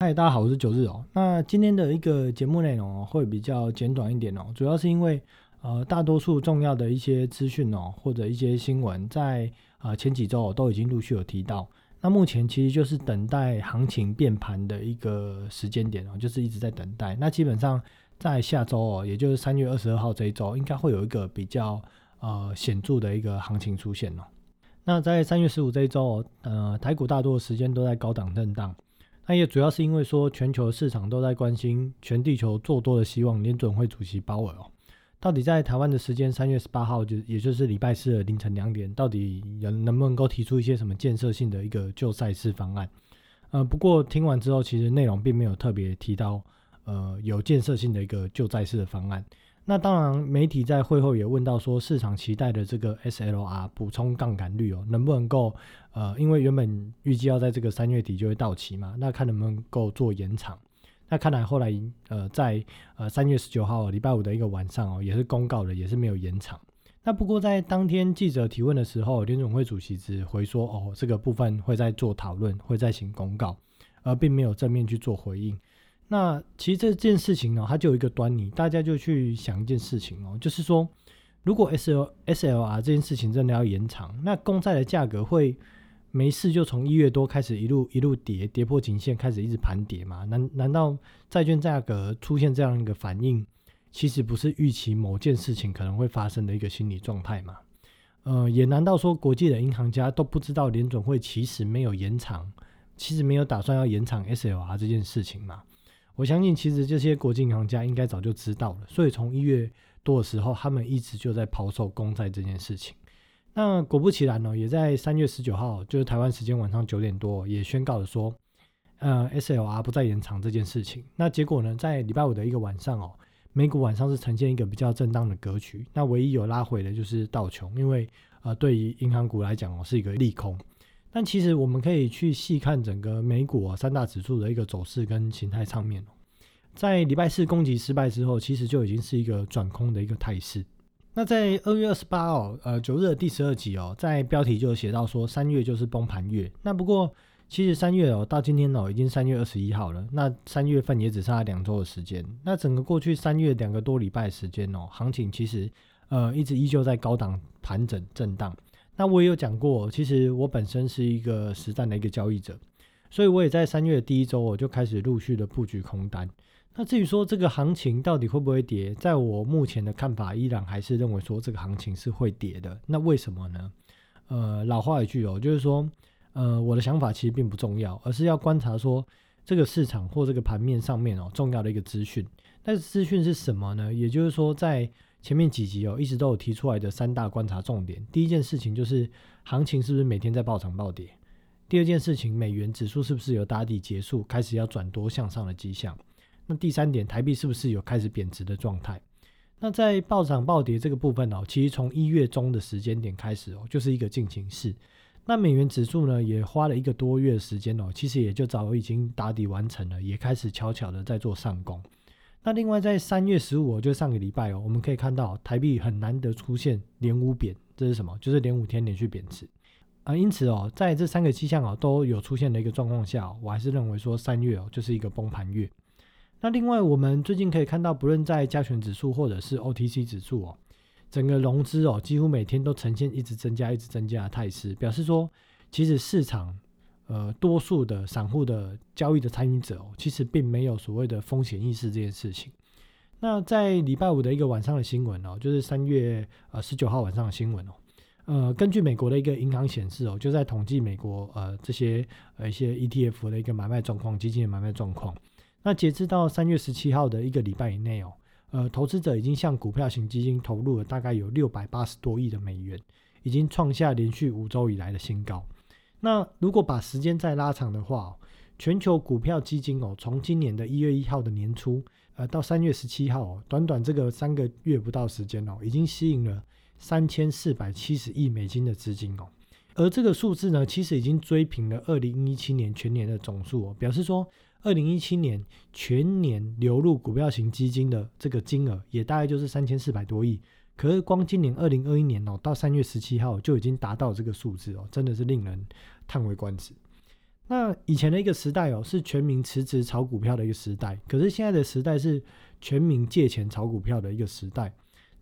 嗨，大家好，我是九日哦。那今天的一个节目内容哦，会比较简短一点哦，主要是因为呃，大多数重要的一些资讯哦，或者一些新闻，在呃前几周都已经陆续有提到。那目前其实就是等待行情变盘的一个时间点哦，就是一直在等待。那基本上在下周哦，也就是三月二十二号这一周，应该会有一个比较呃显著的一个行情出现哦。那在三月十五这一周哦，呃，台股大多的时间都在高档震荡。那也主要是因为说，全球市场都在关心全地球做多的希望，联准会主席鲍尔哦，到底在台湾的时间三月十八号，就也就是礼拜四的凌晨两点，到底能能不能够提出一些什么建设性的一个旧赛事方案？呃，不过听完之后，其实内容并没有特别提到，呃，有建设性的一个旧赛事的方案。那当然，媒体在会后也问到说，市场期待的这个 SLR 补充杠杆率哦，能不能够呃，因为原本预计要在这个三月底就会到期嘛，那看能不能够做延长。那看来后来呃，在呃三月十九号礼拜五的一个晚上哦，也是公告了，也是没有延长。那不过在当天记者提问的时候，联总会主席只回说哦，这个部分会在做讨论，会再行公告，而并没有正面去做回应。那其实这件事情呢，它就有一个端倪，大家就去想一件事情哦，就是说，如果 S L S L R 这件事情真的要延长，那公债的价格会没事就从一月多开始一路一路跌，跌破颈线开始一直盘跌嘛？难难道债券价格出现这样一个反应，其实不是预期某件事情可能会发生的一个心理状态吗？呃，也难道说国际的银行家都不知道联总会其实没有延长，其实没有打算要延长 S L R 这件事情吗？我相信，其实这些国际银行家应该早就知道了，所以从一月多的时候，他们一直就在抛售公债这件事情。那果不其然呢，也在三月十九号，就是台湾时间晚上九点多，也宣告了说，呃，SLR 不再延长这件事情。那结果呢，在礼拜五的一个晚上哦，美股晚上是呈现一个比较震荡的格局。那唯一有拉回的就是道琼，因为呃，对于银行股来讲哦，是一个利空。但其实我们可以去细看整个美股啊三大指数的一个走势跟形态上面，在礼拜四攻击失败之后，其实就已经是一个转空的一个态势。那在二月二十八号，呃九日的第十二集哦，在标题就写到说三月就是崩盘月。那不过其实三月哦到今天哦已经三月二十一号了，那三月份也只剩下两周的时间。那整个过去三月两个多礼拜时间哦，行情其实呃一直依旧在高档盘整震荡。那我也有讲过，其实我本身是一个实战的一个交易者，所以我也在三月第一周我就开始陆续的布局空单。那至于说这个行情到底会不会跌，在我目前的看法依然还是认为说这个行情是会跌的。那为什么呢？呃，老话一句哦，就是说，呃，我的想法其实并不重要，而是要观察说这个市场或这个盘面上面哦重要的一个资讯。那资讯是什么呢？也就是说在前面几集哦，一直都有提出来的三大观察重点。第一件事情就是行情是不是每天在暴涨暴跌？第二件事情，美元指数是不是有打底结束，开始要转多向上的迹象？那第三点，台币是不是有开始贬值的状态？那在暴涨暴跌这个部分哦，其实从一月中的时间点开始哦，就是一个进行式。那美元指数呢，也花了一个多月时间哦，其实也就早已经打底完成了，也开始悄悄的在做上攻。那另外在三月十五，就上个礼拜哦，我们可以看到台币很难得出现连五贬，这是什么？就是连五天连续贬值啊。因此哦，在这三个迹象哦都有出现的一个状况下，我还是认为说三月哦就是一个崩盘月。那另外我们最近可以看到，不论在加权指数或者是 OTC 指数哦，整个融资哦几乎每天都呈现一直增加、一直增加的态势，表示说其实市场。呃，多数的散户的交易的参与者哦，其实并没有所谓的风险意识这件事情。那在礼拜五的一个晚上的新闻哦，就是三月呃十九号晚上的新闻哦，呃，根据美国的一个银行显示哦，就在统计美国呃这些呃一些 ETF 的一个买卖状况、基金的买卖状况。那截至到三月十七号的一个礼拜以内哦，呃，投资者已经向股票型基金投入了大概有六百八十多亿的美元，已经创下连续五周以来的新高。那如果把时间再拉长的话，全球股票基金哦，从今年的一月一号的年初，呃，到三月十七号，短短这个三个月不到时间哦，已经吸引了三千四百七十亿美金的资金哦。而这个数字呢，其实已经追平了二零一七年全年的总数哦，表示说二零一七年全年流入股票型基金的这个金额，也大概就是三千四百多亿。可是光今年二零二一年哦，到三月十七号就已经达到这个数字哦，真的是令人叹为观止。那以前的一个时代哦，是全民辞职炒股票的一个时代，可是现在的时代是全民借钱炒股票的一个时代。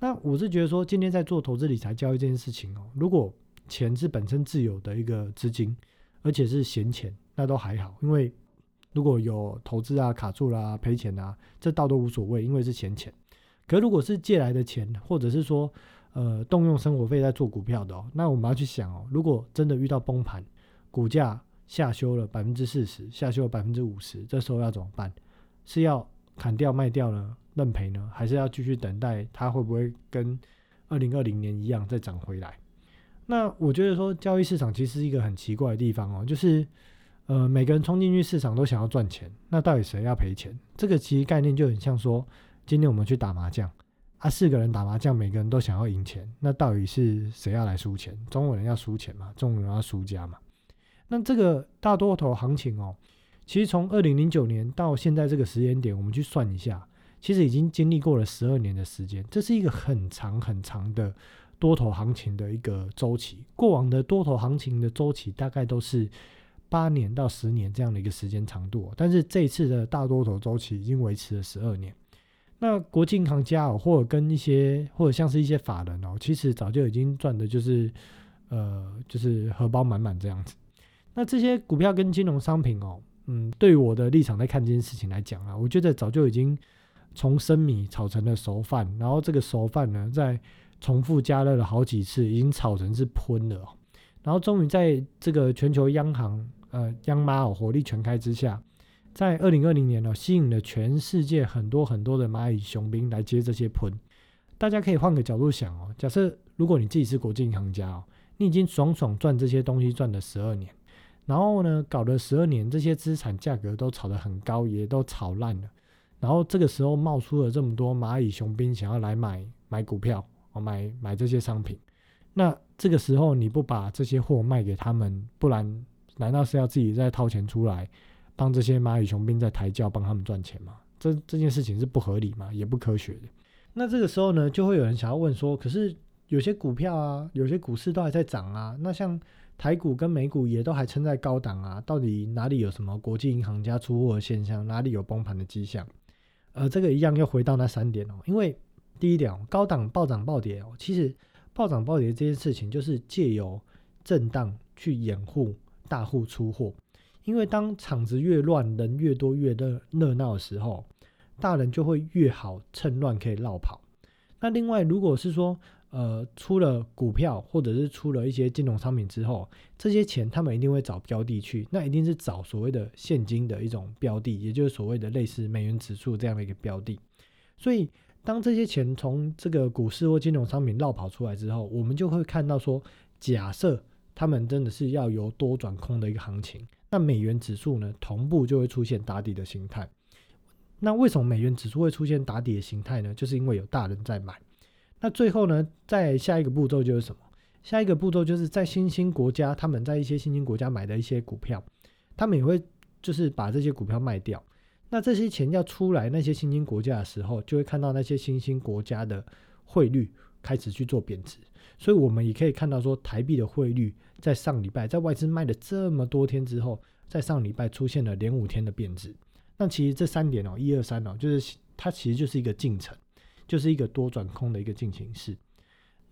那我是觉得说，今天在做投资理财交易这件事情哦，如果钱是本身自有的一个资金，而且是闲钱，那都还好，因为如果有投资啊卡住啦赔钱啊，这倒都无所谓，因为是闲钱。可如果是借来的钱，或者是说呃动用生活费在做股票的哦，那我们要去想哦，如果真的遇到崩盘，股价下修了百分之四十，下修了百分之五十，这时候要怎么办？是要砍掉卖掉呢？认赔呢，还是要继续等待它会不会跟二零二零年一样再涨回来？那我觉得说交易市场其实是一个很奇怪的地方哦，就是呃每个人冲进去市场都想要赚钱，那到底谁要赔钱？这个其实概念就很像说，今天我们去打麻将啊，四个人打麻将，每个人都想要赢钱，那到底是谁要来输钱？中国人要输钱嘛，中国人要输家嘛？那这个大多头行情哦，其实从二零零九年到现在这个时间点，我们去算一下。其实已经经历过了十二年的时间，这是一个很长很长的多头行情的一个周期。过往的多头行情的周期大概都是八年到十年这样的一个时间长度，但是这一次的大多头周期已经维持了十二年。那国际银行家哦，或者跟一些或者像是一些法人哦，其实早就已经赚的就是呃，就是荷包满满这样子。那这些股票跟金融商品哦，嗯，对我的立场在看这件事情来讲啊，我觉得早就已经。从生米炒成了熟饭，然后这个熟饭呢，在重复加热了好几次，已经炒成是喷了。然后终于在这个全球央行呃央妈哦火力全开之下，在二零二零年呢，吸引了全世界很多很多的蚂蚁雄兵来接这些喷。大家可以换个角度想哦，假设如果你自己是国际银行家哦，你已经爽爽赚这些东西赚了十二年，然后呢搞了十二年，这些资产价格都炒得很高，也都炒烂了。然后这个时候冒出了这么多蚂蚁雄兵，想要来买买股票，哦，买买这些商品。那这个时候你不把这些货卖给他们，不然难道是要自己再掏钱出来帮这些蚂蚁雄兵在抬轿，帮他们赚钱吗？这这件事情是不合理嘛？也不科学的。那这个时候呢，就会有人想要问说：，可是有些股票啊，有些股市都还在涨啊，那像台股跟美股也都还撑在高档啊，到底哪里有什么国际银行家出货的现象？哪里有崩盘的迹象？呃，这个一样又回到那三点哦，因为第一点哦，高档暴涨暴跌哦，其实暴涨暴跌这件事情就是借由震荡去掩护大户出货，因为当场子越乱，人越多越热热闹的时候，大人就会越好趁乱可以绕跑。那另外，如果是说，呃，出了股票或者是出了一些金融商品之后，这些钱他们一定会找标的去，那一定是找所谓的现金的一种标的，也就是所谓的类似美元指数这样的一个标的。所以，当这些钱从这个股市或金融商品绕跑出来之后，我们就会看到说，假设他们真的是要由多转空的一个行情，那美元指数呢，同步就会出现打底的形态。那为什么美元指数会出现打底的形态呢？就是因为有大人在买。那最后呢，在下一个步骤就是什么？下一个步骤就是在新兴国家，他们在一些新兴国家买的一些股票，他们也会就是把这些股票卖掉。那这些钱要出来那些新兴国家的时候，就会看到那些新兴国家的汇率开始去做贬值。所以我们也可以看到说，台币的汇率在上礼拜在外资卖了这么多天之后，在上礼拜出现了连五天的贬值。那其实这三点哦，一二三哦，就是它其实就是一个进程。就是一个多转空的一个进行式。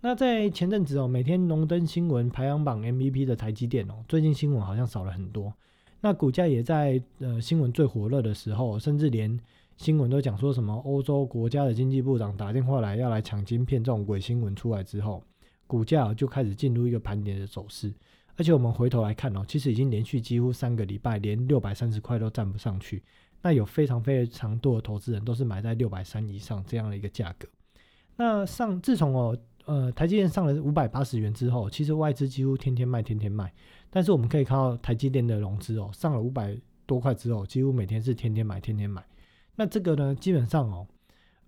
那在前阵子哦，每天荣登新闻排行榜 MVP 的台积电哦，最近新闻好像少了很多。那股价也在呃新闻最火热的时候，甚至连新闻都讲说什么欧洲国家的经济部长打电话来要来抢晶片这种鬼新闻出来之后，股价就开始进入一个盘点的走势。而且我们回头来看哦，其实已经连续几乎三个礼拜连六百三十块都站不上去。那有非常非常多的投资人都是买在六百三以上这样的一个价格。那上自从哦呃台积电上了五百八十元之后，其实外资几乎天天卖天天卖。但是我们可以看到台积电的融资哦上了五百多块之后，几乎每天是天天买天天买。那这个呢基本上哦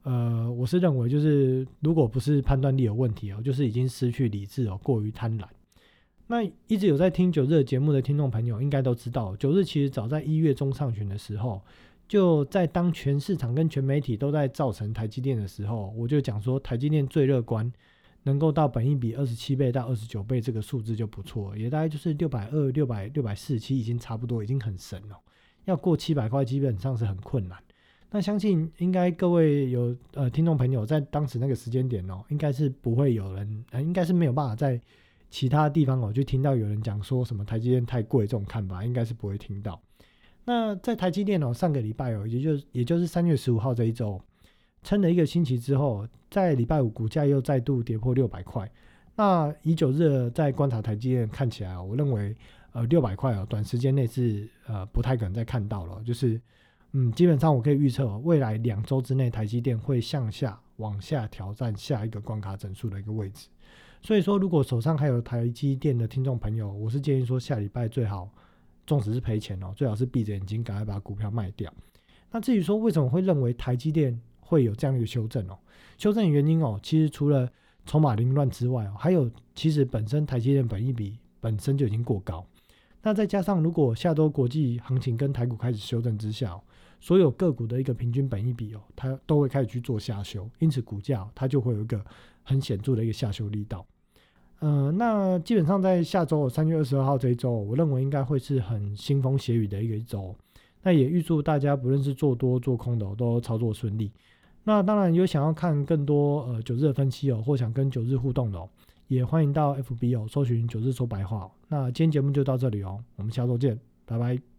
呃我是认为就是如果不是判断力有问题哦，就是已经失去理智哦，过于贪婪。那一直有在听九日节目的听众朋友应该都知道，九日其实早在一月中上旬的时候。就在当全市场跟全媒体都在造成台积电的时候，我就讲说台积电最乐观，能够到本一比二十七倍到二十九倍这个数字就不错，也大概就是六百二、六百六百四，其实已经差不多，已经很神了。要过七百块基本上是很困难。那相信应该各位有呃听众朋友在当时那个时间点哦，应该是不会有人，呃，应该是没有办法在其他地方哦就听到有人讲说什么台积电太贵这种看法，应该是不会听到。那在台积电哦上个礼拜哦，也就也就是三月十五号这一周，撑了一个星期之后，在礼拜五股价又再度跌破六百块。那以九日在观察台积电看起来，我认为呃六百块哦，短时间内是呃不太可能再看到了，就是。嗯，基本上我可以预测，未来两周之内，台积电会向下往下挑战下一个关卡整数的一个位置。所以说，如果手上还有台积电的听众朋友，我是建议说，下礼拜最好，纵使是赔钱哦，最好是闭着眼睛赶快把股票卖掉。那至于说为什么会认为台积电会有这样一个修正哦？修正的原因哦，其实除了筹码凌乱之外哦，还有其实本身台积电本益比本身就已经过高。那再加上如果下周国际行情跟台股开始修正之下，所有个股的一个平均本益比哦，它都会开始去做下修，因此股价它就会有一个很显著的一个下修力道。呃，那基本上在下周三月二十二号这一周，我认为应该会是很腥风血雨的一个一周。那也预祝大家不论是做多做空的都操作顺利。那当然有想要看更多呃九日的分析哦，或想跟九日互动的，也欢迎到 FB 哦搜寻九日说白话。那今天节目就到这里哦，我们下周见，拜拜。